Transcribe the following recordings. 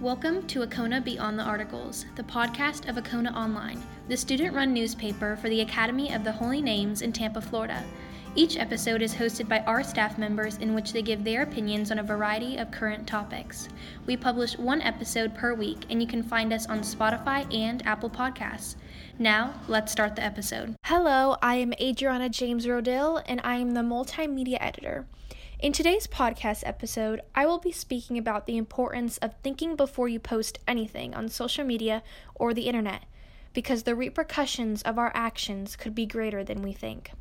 Welcome to Acona Beyond the Articles, the podcast of Acona Online, the student run newspaper for the Academy of the Holy Names in Tampa, Florida. Each episode is hosted by our staff members in which they give their opinions on a variety of current topics. We publish one episode per week, and you can find us on Spotify and Apple Podcasts. Now, let's start the episode. Hello, I am Adriana James Rodell, and I am the multimedia editor. In today's podcast episode, I will be speaking about the importance of thinking before you post anything on social media or the internet, because the repercussions of our actions could be greater than we think.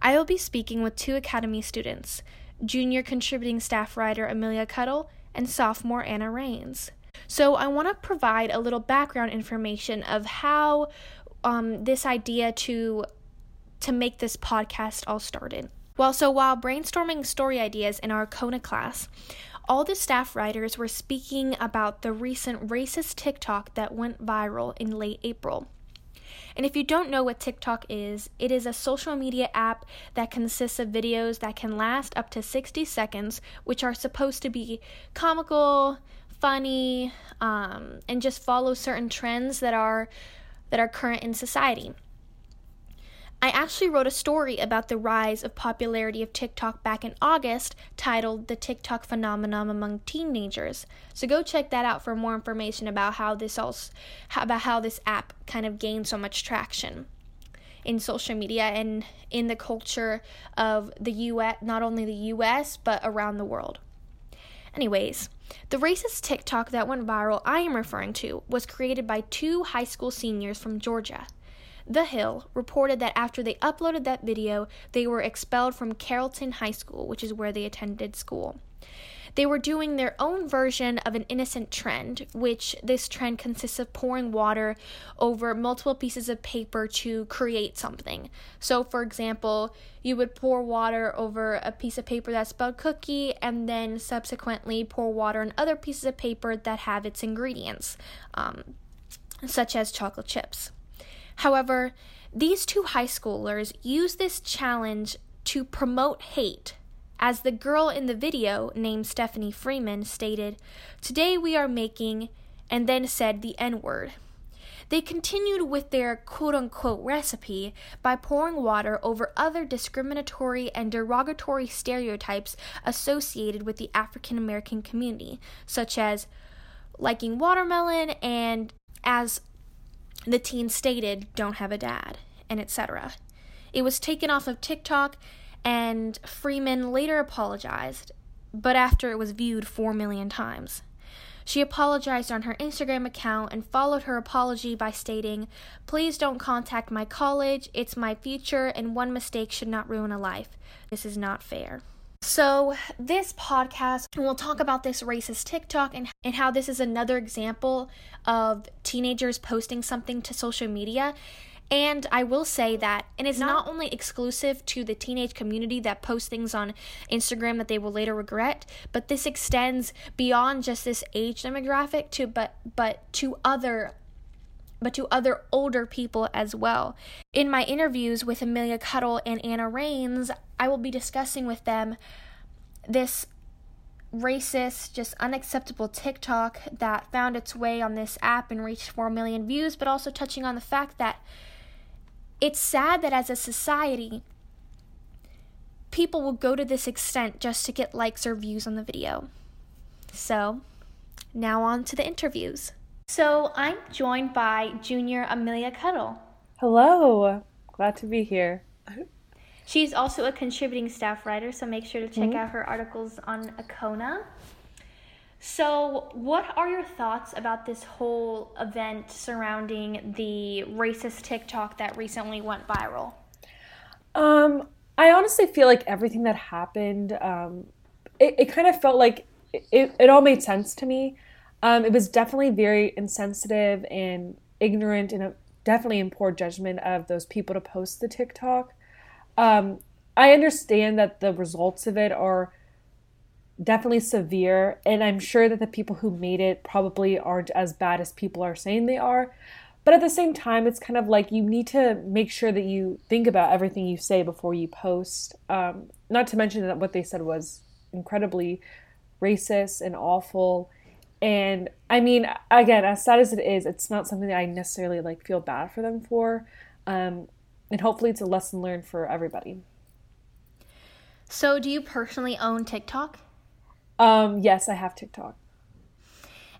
I will be speaking with two Academy students junior contributing staff writer Amelia Cuddle and sophomore Anna Rains. So, I want to provide a little background information of how um, this idea to to make this podcast all started. Well, so while brainstorming story ideas in our Kona class, all the staff writers were speaking about the recent racist TikTok that went viral in late April. And if you don't know what TikTok is, it is a social media app that consists of videos that can last up to 60 seconds, which are supposed to be comical, funny, um, and just follow certain trends that are that are current in society. I actually wrote a story about the rise of popularity of TikTok back in August titled The TikTok Phenomenon Among Teenagers. So go check that out for more information about how this also, about how this app kind of gained so much traction in social media and in the culture of the US, not only the US, but around the world. Anyways, the racist TikTok that went viral I am referring to was created by two high school seniors from Georgia. The Hill reported that after they uploaded that video, they were expelled from Carrollton High School, which is where they attended school. They were doing their own version of an innocent trend, which this trend consists of pouring water over multiple pieces of paper to create something. So, for example, you would pour water over a piece of paper that spelled cookie, and then subsequently pour water on other pieces of paper that have its ingredients, um, such as chocolate chips. However, these two high schoolers use this challenge to promote hate. As the girl in the video, named Stephanie Freeman, stated, Today we are making, and then said the N word. They continued with their quote unquote recipe by pouring water over other discriminatory and derogatory stereotypes associated with the African American community, such as liking watermelon and as the teen stated, don't have a dad, and etc. It was taken off of TikTok, and Freeman later apologized, but after it was viewed 4 million times. She apologized on her Instagram account and followed her apology by stating, Please don't contact my college, it's my future, and one mistake should not ruin a life. This is not fair. So, this podcast, we'll talk about this racist TikTok and, and how this is another example of teenagers posting something to social media. And I will say that, and it's not, not only exclusive to the teenage community that posts things on Instagram that they will later regret, but this extends beyond just this age demographic to but but to other but to other older people as well. In my interviews with Amelia Cuddle and Anna Rains, I will be discussing with them this racist, just unacceptable TikTok that found its way on this app and reached 4 million views, but also touching on the fact that it's sad that as a society, people will go to this extent just to get likes or views on the video. So, now on to the interviews. So I'm joined by junior Amelia Cuddle. Hello. Glad to be here. She's also a contributing staff writer, so make sure to check mm-hmm. out her articles on Acona. So, what are your thoughts about this whole event surrounding the racist TikTok that recently went viral? Um, I honestly feel like everything that happened, um, it, it kind of felt like it, it all made sense to me. Um, it was definitely very insensitive and ignorant and definitely in poor judgment of those people to post the TikTok. Um, I understand that the results of it are definitely severe, and I'm sure that the people who made it probably aren't as bad as people are saying they are. But at the same time, it's kind of like you need to make sure that you think about everything you say before you post. Um, not to mention that what they said was incredibly racist and awful And I mean, again, as sad as it is, it's not something that I necessarily like feel bad for them for. Um, and hopefully it's a lesson learned for everybody. So, do you personally own TikTok? Um, yes, I have TikTok.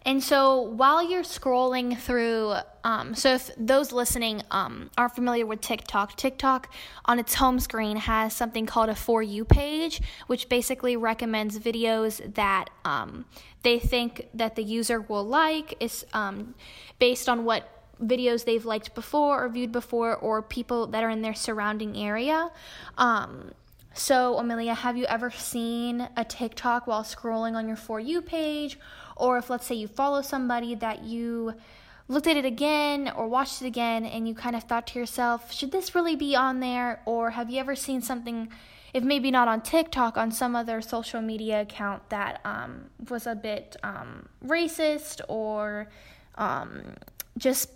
And so while you're scrolling through, um, so if those listening um, are familiar with TikTok, TikTok on its home screen has something called a For You page, which basically recommends videos that um, they think that the user will like. Is um, based on what videos they've liked before or viewed before, or people that are in their surrounding area. Um, so, Amelia, have you ever seen a TikTok while scrolling on your For You page? Or if, let's say, you follow somebody that you looked at it again or watched it again and you kind of thought to yourself, should this really be on there? Or have you ever seen something, if maybe not on TikTok, on some other social media account that um, was a bit um, racist or um, just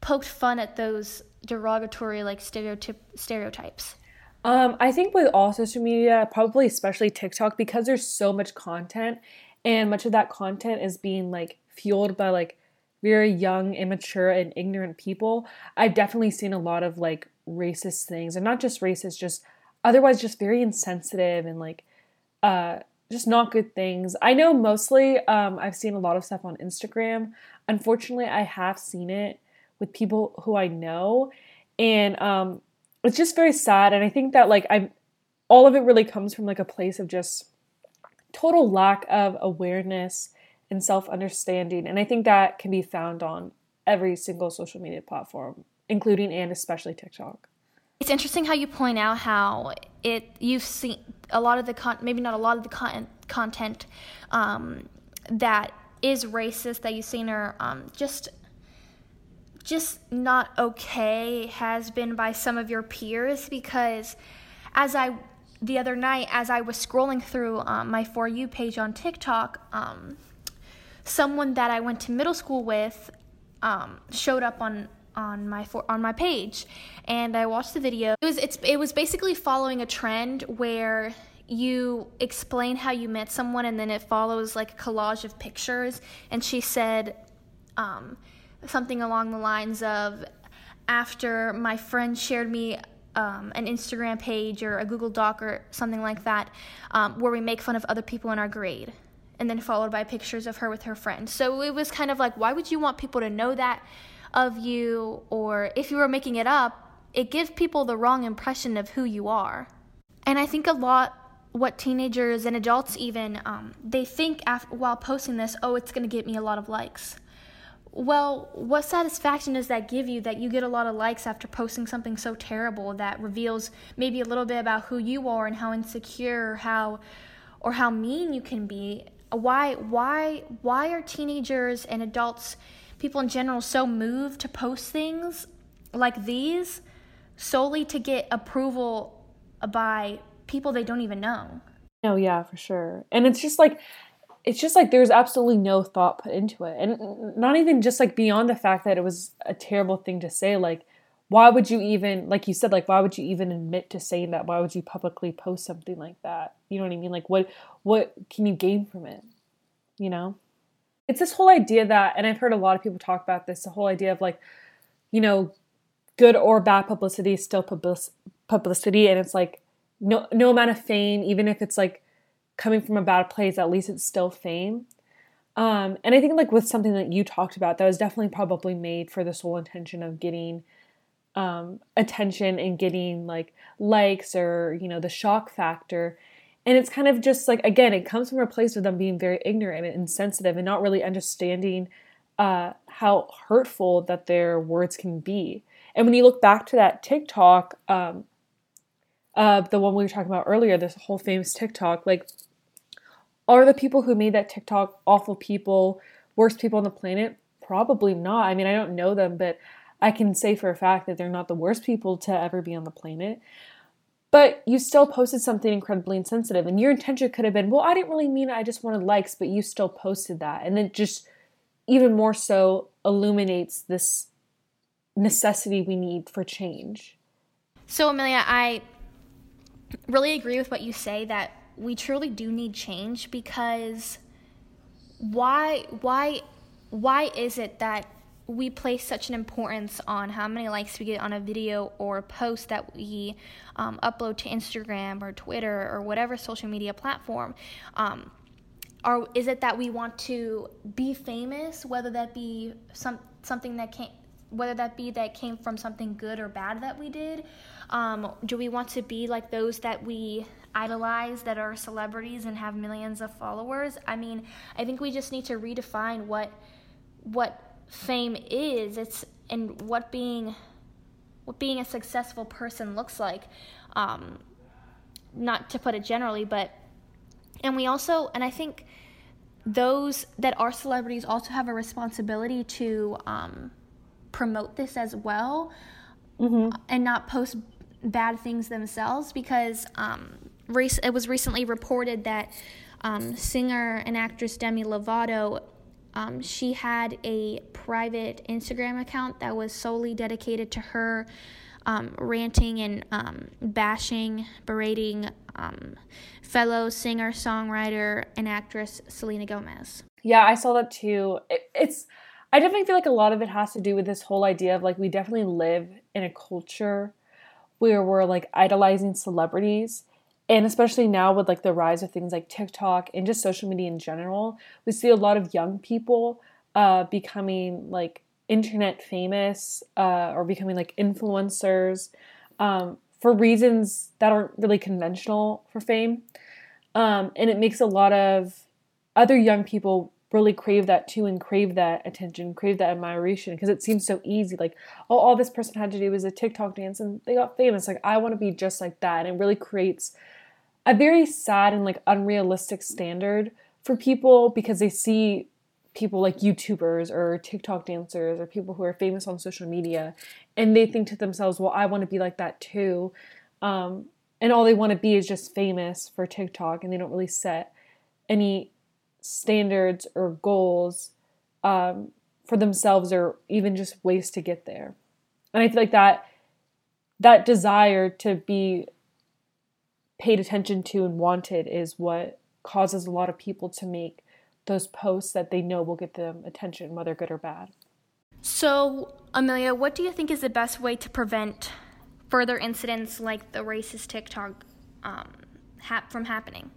poked fun at those derogatory, like stereotyp- stereotypes? Um, I think with all social media, probably especially TikTok, because there's so much content, and much of that content is being like fueled by like very young, immature, and ignorant people. I've definitely seen a lot of like racist things, and not just racist, just otherwise just very insensitive and like uh, just not good things. I know mostly um, I've seen a lot of stuff on Instagram. Unfortunately, I have seen it with people who I know, and um, it's just very sad and i think that like i'm all of it really comes from like a place of just total lack of awareness and self-understanding and i think that can be found on every single social media platform including and especially tiktok. It's interesting how you point out how it you've seen a lot of the con maybe not a lot of the content content um, that is racist that you've seen or um, just just not okay has been by some of your peers because as I the other night as I was scrolling through um, my for you page on TikTok, um, someone that I went to middle school with um, showed up on on my for, on my page, and I watched the video. It was it's it was basically following a trend where you explain how you met someone and then it follows like a collage of pictures and she said um, something along the lines of after my friend shared me um, an Instagram page or a Google Doc or something like that um, where we make fun of other people in our grade. And then followed by pictures of her with her friends. So it was kind of like, why would you want people to know that of you? Or if you were making it up, it gives people the wrong impression of who you are. And I think a lot what teenagers and adults even um, they think after, while posting this oh it's going to get me a lot of likes well, what satisfaction does that give you that you get a lot of likes after posting something so terrible that reveals maybe a little bit about who you are and how insecure or how or how mean you can be? Why why why are teenagers and adults, people in general so moved to post things like these solely to get approval by people they don't even know? Oh yeah, for sure. And it's just like it's just like there's absolutely no thought put into it. And not even just like beyond the fact that it was a terrible thing to say like why would you even like you said like why would you even admit to saying that? Why would you publicly post something like that? You know what i mean? Like what what can you gain from it? You know? It's this whole idea that and i've heard a lot of people talk about this the whole idea of like you know good or bad publicity is still publicity. And it's like no no amount of fame even if it's like coming from a bad place, at least it's still fame. Um, and I think like with something that you talked about, that was definitely probably made for the sole intention of getting um, attention and getting like likes or you know the shock factor. And it's kind of just like again, it comes from a place of them being very ignorant and insensitive and not really understanding uh, how hurtful that their words can be. And when you look back to that TikTok, um, uh, the one we were talking about earlier, this whole famous TikTok, like, are the people who made that TikTok awful people, worst people on the planet? Probably not. I mean, I don't know them, but I can say for a fact that they're not the worst people to ever be on the planet. But you still posted something incredibly insensitive, and your intention could have been, well, I didn't really mean it, I just wanted likes, but you still posted that. And then just even more so illuminates this necessity we need for change. So, Amelia, I really agree with what you say that we truly do need change because why why why is it that we place such an importance on how many likes we get on a video or a post that we um, upload to Instagram or Twitter or whatever social media platform. Um, or is it that we want to be famous, whether that be some something that came, whether that be that came from something good or bad that we did? Um, do we want to be like those that we idolize, that are celebrities and have millions of followers? I mean, I think we just need to redefine what what fame is. It's and what being what being a successful person looks like. Um, not to put it generally, but and we also and I think those that are celebrities also have a responsibility to um, promote this as well mm-hmm. and not post bad things themselves because um, it was recently reported that um, singer and actress Demi Lovato um, she had a private Instagram account that was solely dedicated to her um, ranting and um, bashing, berating um, fellow singer, songwriter, and actress Selena Gomez. Yeah, I saw that too. It, it's, I definitely feel like a lot of it has to do with this whole idea of like we definitely live in a culture where we're like idolizing celebrities and especially now with like the rise of things like TikTok and just social media in general, we see a lot of young people uh, becoming like internet famous uh, or becoming like influencers um, for reasons that aren't really conventional for fame. Um, and it makes a lot of other young people really crave that too and crave that attention, crave that admiration because it seems so easy. Like, oh, all this person had to do was a TikTok dance and they got famous. Like, I want to be just like that. And it really creates a very sad and like unrealistic standard for people because they see people like YouTubers or TikTok dancers or people who are famous on social media and they think to themselves, well, I want to be like that too. Um, and all they want to be is just famous for TikTok and they don't really set any standards or goals um, for themselves or even just ways to get there. And I feel like that that desire to be paid attention to and wanted is what causes a lot of people to make those posts that they know will get them attention, whether good or bad. So, Amelia, what do you think is the best way to prevent further incidents like the racist TikTok um, hap- from happening?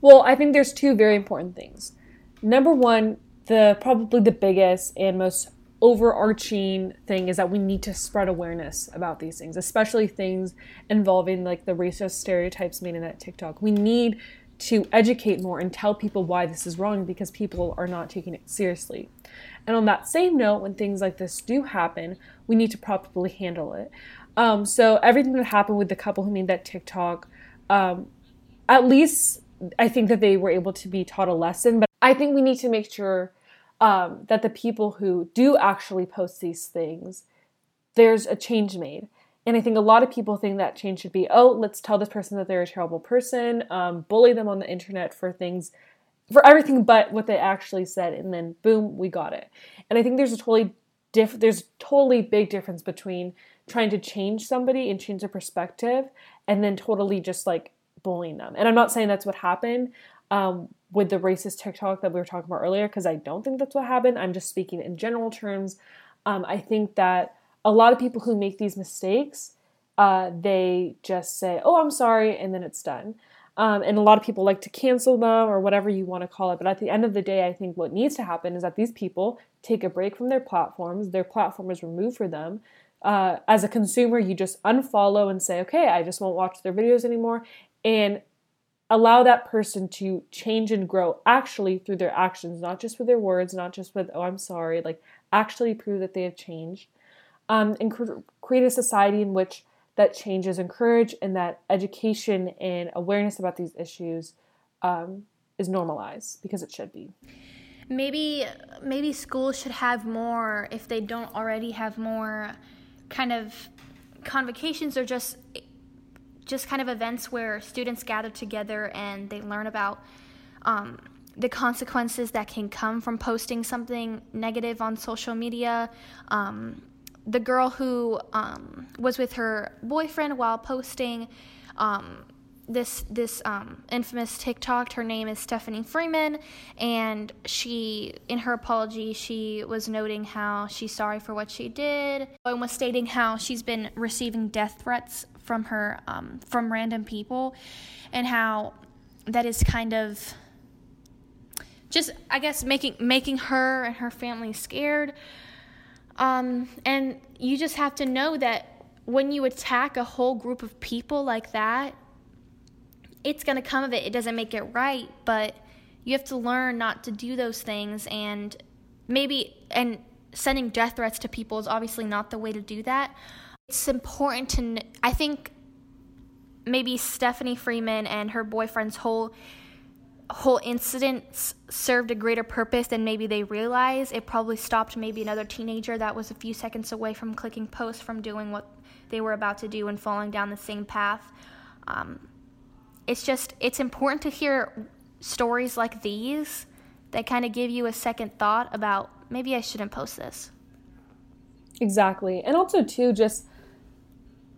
Well, I think there's two very important things. Number one, the probably the biggest and most overarching thing is that we need to spread awareness about these things, especially things involving like the racist stereotypes made in that TikTok. We need to educate more and tell people why this is wrong because people are not taking it seriously. And on that same note, when things like this do happen, we need to properly handle it. Um, so everything that happened with the couple who made that TikTok, um, at least I think that they were able to be taught a lesson. But I think we need to make sure um, that the people who do actually post these things, there's a change made. And I think a lot of people think that change should be, oh, let's tell this person that they're a terrible person, um, bully them on the internet for things, for everything but what they actually said, and then boom, we got it. And I think there's a totally diff, there's a totally big difference between trying to change somebody and change their perspective, and then totally just like bullying them. And I'm not saying that's what happened. Um, with the racist TikTok that we were talking about earlier, because I don't think that's what happened. I'm just speaking in general terms. Um, I think that a lot of people who make these mistakes, uh, they just say, "Oh, I'm sorry," and then it's done. Um, and a lot of people like to cancel them or whatever you want to call it. But at the end of the day, I think what needs to happen is that these people take a break from their platforms. Their platform is removed for them. Uh, as a consumer, you just unfollow and say, okay, I just won't watch their videos anymore. And allow that person to change and grow actually through their actions, not just with their words, not just with, oh, I'm sorry, like actually prove that they have changed. Um, and cr- create a society in which that change is encouraged and that education and awareness about these issues um, is normalized because it should be. Maybe maybe schools should have more if they don't already have more kind of convocations or just just kind of events where students gather together and they learn about um, the consequences that can come from posting something negative on social media. Um, the girl who um, was with her boyfriend while posting um, this this um, infamous TikTok. Her name is Stephanie Freeman, and she, in her apology, she was noting how she's sorry for what she did, and was stating how she's been receiving death threats from her um, from random people, and how that is kind of just I guess making making her and her family scared. Um, and you just have to know that when you attack a whole group of people like that, it's going to come of it. It doesn't make it right, but you have to learn not to do those things and maybe and sending death threats to people is obviously not the way to do that. It's important to I think maybe Stephanie Freeman and her boyfriend's whole whole incident served a greater purpose than maybe they realize. It probably stopped maybe another teenager that was a few seconds away from clicking post from doing what they were about to do and falling down the same path. Um, it's just it's important to hear stories like these that kind of give you a second thought about maybe I shouldn't post this. Exactly. And also too just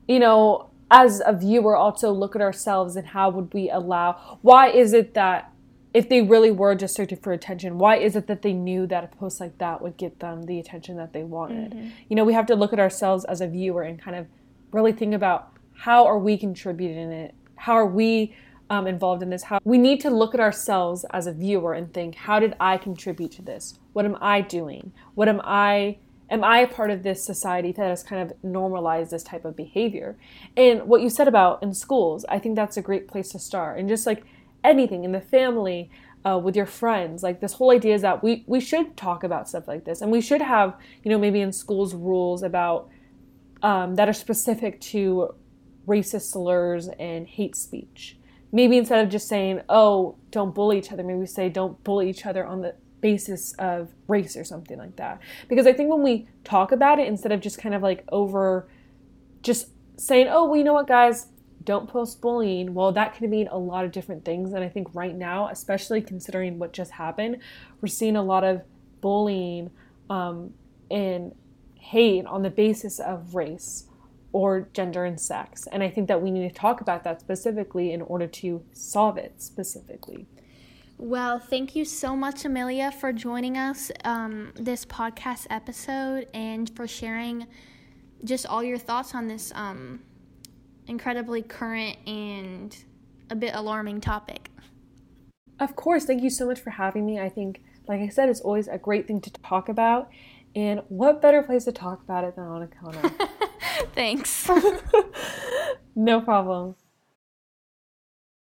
you know, as a viewer also look at ourselves and how would we allow why is it that if they really were just searching for attention, why is it that they knew that a post like that would get them the attention that they wanted? Mm-hmm. You know, we have to look at ourselves as a viewer and kind of really think about how are we contributing it? How are we um, involved in this? How we need to look at ourselves as a viewer and think, how did I contribute to this? What am I doing? What am I? Am I a part of this society that has kind of normalized this type of behavior? And what you said about in schools, I think that's a great place to start. And just like anything in the family, uh, with your friends. Like this whole idea is that we we should talk about stuff like this, and we should have you know maybe in schools rules about um, that are specific to racist slurs and hate speech. Maybe instead of just saying, "Oh, don't bully each other," maybe we say, "Don't bully each other on the basis of race or something like that." Because I think when we talk about it, instead of just kind of like over, just saying, "Oh, well, you know what, guys." Don't post bullying. Well, that can mean a lot of different things. And I think right now, especially considering what just happened, we're seeing a lot of bullying um, and hate on the basis of race or gender and sex. And I think that we need to talk about that specifically in order to solve it specifically. Well, thank you so much, Amelia, for joining us um, this podcast episode and for sharing just all your thoughts on this um, incredibly current and a bit alarming topic. Of course, thank you so much for having me. I think, like I said, it's always a great thing to talk about. And what better place to talk about it than on a Acona? Thanks. no problem.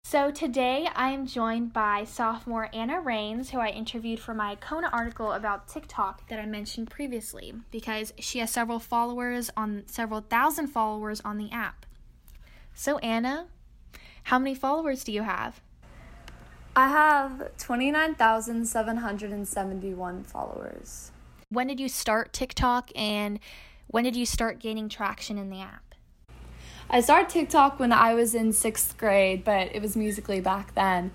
So today I am joined by sophomore Anna Rains, who I interviewed for my Kona article about TikTok that I mentioned previously, because she has several followers on several thousand followers on the app. So Anna, how many followers do you have? I have 29,771 followers. When did you start TikTok and when did you start gaining traction in the app? I started TikTok when I was in sixth grade, but it was Musical.ly back then.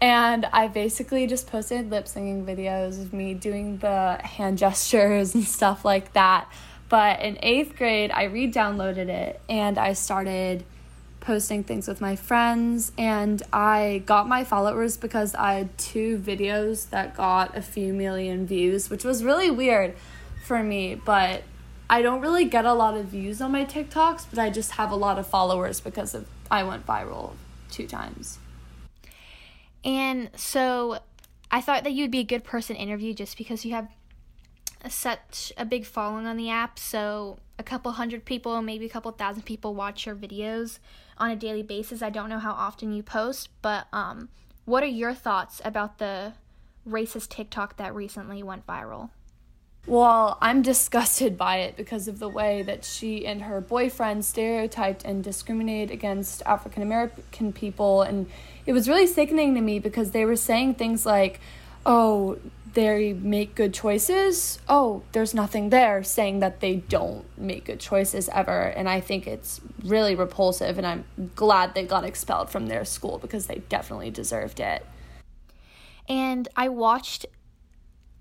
And I basically just posted lip singing videos of me doing the hand gestures and stuff like that. But in eighth grade, I re downloaded it and I started posting things with my friends and I got my followers because I had two videos that got a few million views, which was really weird for me, but I don't really get a lot of views on my TikToks, but I just have a lot of followers because of I went viral two times. And so I thought that you'd be a good person to interview just because you have such a big following on the app. So a couple hundred people, maybe a couple thousand people watch your videos on a daily basis. I don't know how often you post, but um, what are your thoughts about the racist TikTok that recently went viral? Well, I'm disgusted by it because of the way that she and her boyfriend stereotyped and discriminated against African American people. And it was really sickening to me because they were saying things like, oh, they make good choices, oh, there's nothing there saying that they don't make good choices ever. And I think it's really repulsive, and I'm glad they got expelled from their school because they definitely deserved it. And I watched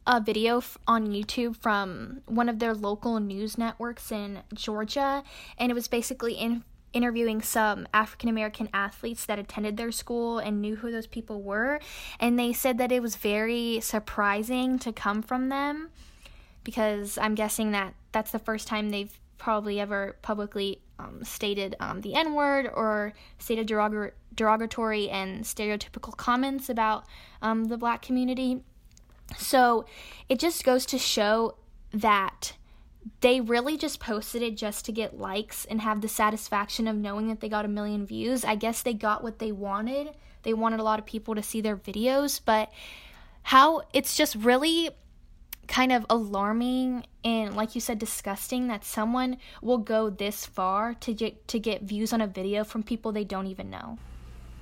a video on YouTube from one of their local news networks in Georgia, and it was basically in interviewing some African American athletes that attended their school and knew who those people were. And they said that it was very surprising to come from them because I'm guessing that that's the first time they've probably ever publicly um, stated um, the N word or stated derog- derogatory and stereotypical comments about um, the black community. So it just goes to show that they really just posted it just to get likes and have the satisfaction of knowing that they got a million views. I guess they got what they wanted. They wanted a lot of people to see their videos, but how it's just really kind of alarming and like you said disgusting that someone will go this far to get to get views on a video from people they don't even know.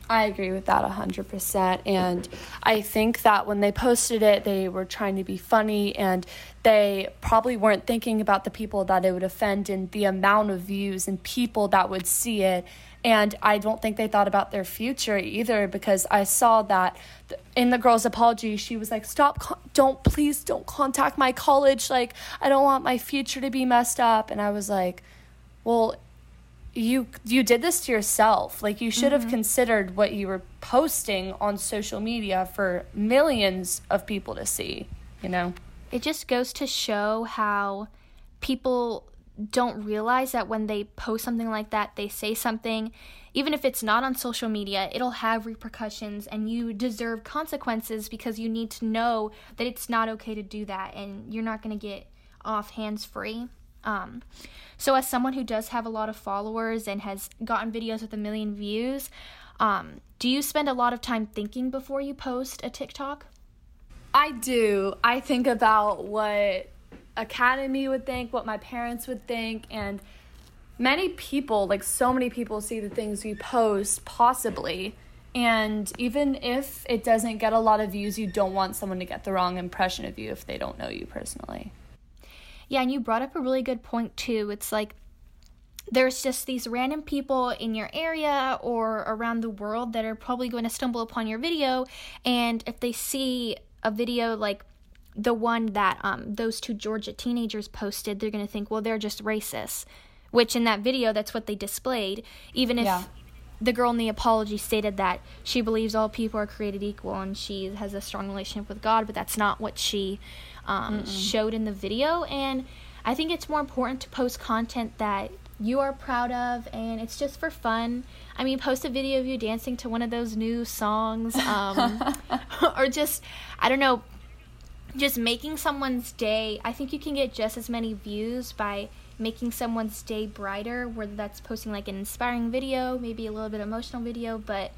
I agree with that 100%. And I think that when they posted it, they were trying to be funny and they probably weren't thinking about the people that it would offend and the amount of views and people that would see it. And I don't think they thought about their future either because I saw that in the girl's apology, she was like, Stop, don't, please don't contact my college. Like, I don't want my future to be messed up. And I was like, Well, you you did this to yourself. Like you should mm-hmm. have considered what you were posting on social media for millions of people to see you know? It just goes to show how people don't realize that when they post something like that they say something. Even if it's not on social media it'll have repercussions and you deserve consequences because you need to know that it's not okay to do that and you're not going to get off hands free um, so, as someone who does have a lot of followers and has gotten videos with a million views, um, do you spend a lot of time thinking before you post a TikTok? I do. I think about what Academy would think, what my parents would think, and many people, like so many people, see the things we post possibly. And even if it doesn't get a lot of views, you don't want someone to get the wrong impression of you if they don't know you personally. Yeah, and you brought up a really good point too. It's like there's just these random people in your area or around the world that are probably going to stumble upon your video and if they see a video like the one that um, those two Georgia teenagers posted, they're going to think, well, they're just racist. Which in that video, that's what they displayed. Even if yeah. the girl in the apology stated that she believes all people are created equal and she has a strong relationship with God, but that's not what she um, showed in the video. And I think it's more important to post content that you are proud of and it's just for fun. I mean, post a video of you dancing to one of those new songs um, or just, I don't know, just making someone's day. I think you can get just as many views by making someone's day brighter, whether that's posting like an inspiring video, maybe a little bit emotional video, but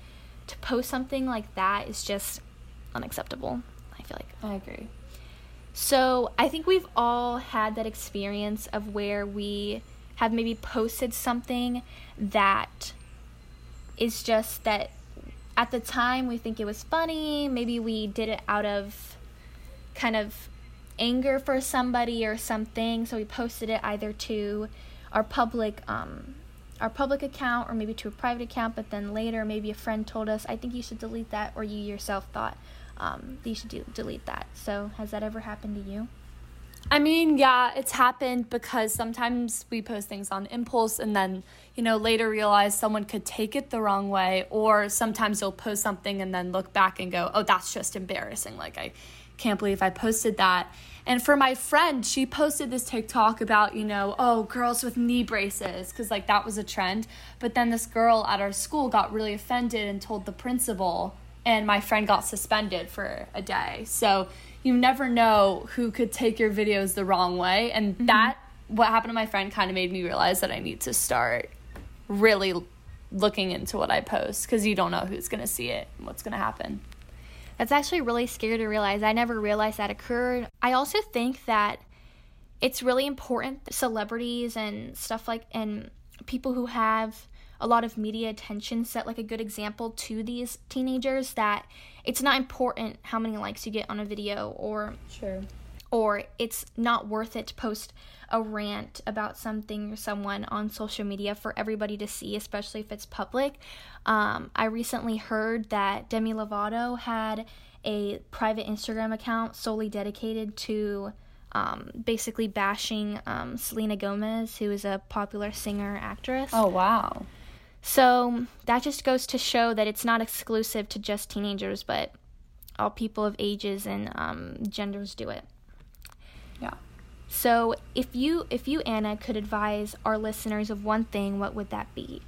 to post something like that is just unacceptable. I feel like. I agree. So I think we've all had that experience of where we have maybe posted something that is just that at the time we think it was funny, maybe we did it out of kind of anger for somebody or something, so we posted it either to our public um, our public account or maybe to a private account, but then later maybe a friend told us, I think you should delete that, or you yourself thought, um, you should do, delete that. So, has that ever happened to you? I mean, yeah, it's happened because sometimes we post things on impulse and then, you know, later realize someone could take it the wrong way. Or sometimes you'll post something and then look back and go, oh, that's just embarrassing. Like, I can't believe I posted that. And for my friend, she posted this TikTok about, you know, oh, girls with knee braces, because like that was a trend. But then this girl at our school got really offended and told the principal and my friend got suspended for a day. So you never know who could take your videos the wrong way. And mm-hmm. that, what happened to my friend, kind of made me realize that I need to start really looking into what I post because you don't know who's going to see it and what's going to happen. That's actually really scary to realize. I never realized that occurred. I also think that it's really important celebrities and stuff like and people who have a lot of media attention set like a good example to these teenagers that it's not important how many likes you get on a video or sure or it's not worth it to post a rant about something or someone on social media for everybody to see, especially if it's public. Um, I recently heard that Demi Lovato had a private Instagram account solely dedicated to um, basically bashing um, Selena Gomez, who is a popular singer actress. Oh wow! So that just goes to show that it's not exclusive to just teenagers, but all people of ages and um, genders do it. Yeah. So if you if you Anna could advise our listeners of one thing, what would that be?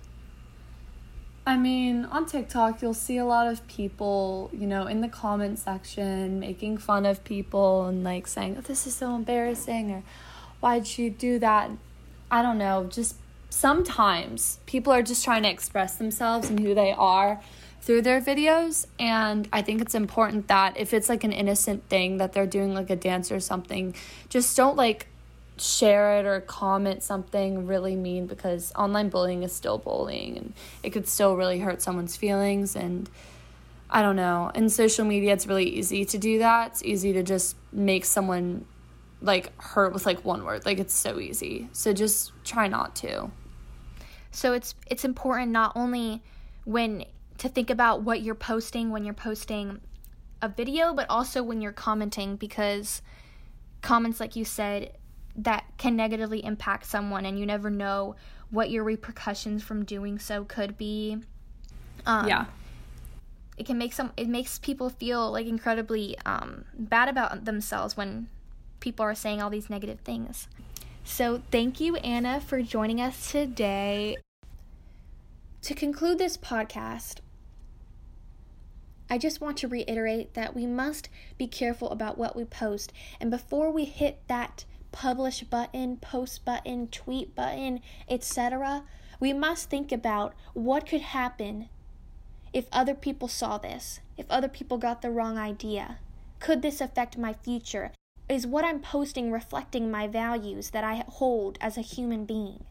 I mean, on TikTok, you'll see a lot of people, you know, in the comment section making fun of people and like saying, oh, this is so embarrassing or why'd you do that? I don't know, just sometimes people are just trying to express themselves and who they are through their videos and i think it's important that if it's like an innocent thing that they're doing like a dance or something just don't like share it or comment something really mean because online bullying is still bullying and it could still really hurt someone's feelings and I don't know. In social media it's really easy to do that. It's easy to just make someone like hurt with like one word. Like it's so easy. So just try not to. So it's it's important not only when to think about what you're posting when you're posting a video, but also when you're commenting because comments like you said that can negatively impact someone and you never know what your repercussions from doing so could be. Um, yeah. It can make some it makes people feel like incredibly um, bad about themselves when people are saying all these negative things. So, thank you, Anna, for joining us today. To conclude this podcast, I just want to reiterate that we must be careful about what we post. And before we hit that publish button, post button, tweet button, etc., we must think about what could happen if other people saw this, if other people got the wrong idea. Could this affect my future? Is what I'm posting reflecting my values that I hold as a human being?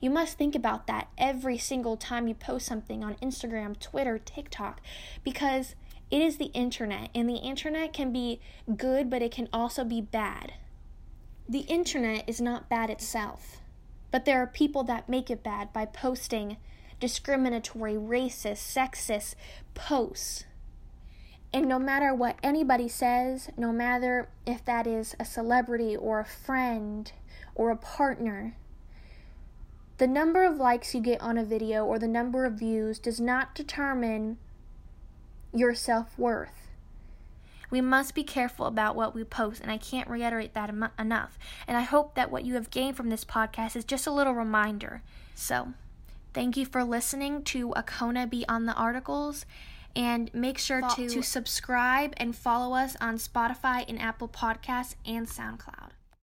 You must think about that every single time you post something on Instagram, Twitter, TikTok, because it is the internet, and the internet can be good, but it can also be bad. The internet is not bad itself, but there are people that make it bad by posting discriminatory, racist, sexist posts. And no matter what anybody says, no matter if that is a celebrity or a friend or a partner, the number of likes you get on a video or the number of views does not determine your self worth. We must be careful about what we post, and I can't reiterate that em- enough. And I hope that what you have gained from this podcast is just a little reminder. So, thank you for listening to Acona Beyond the Articles and make sure to, to subscribe and follow us on Spotify and Apple Podcasts and SoundCloud.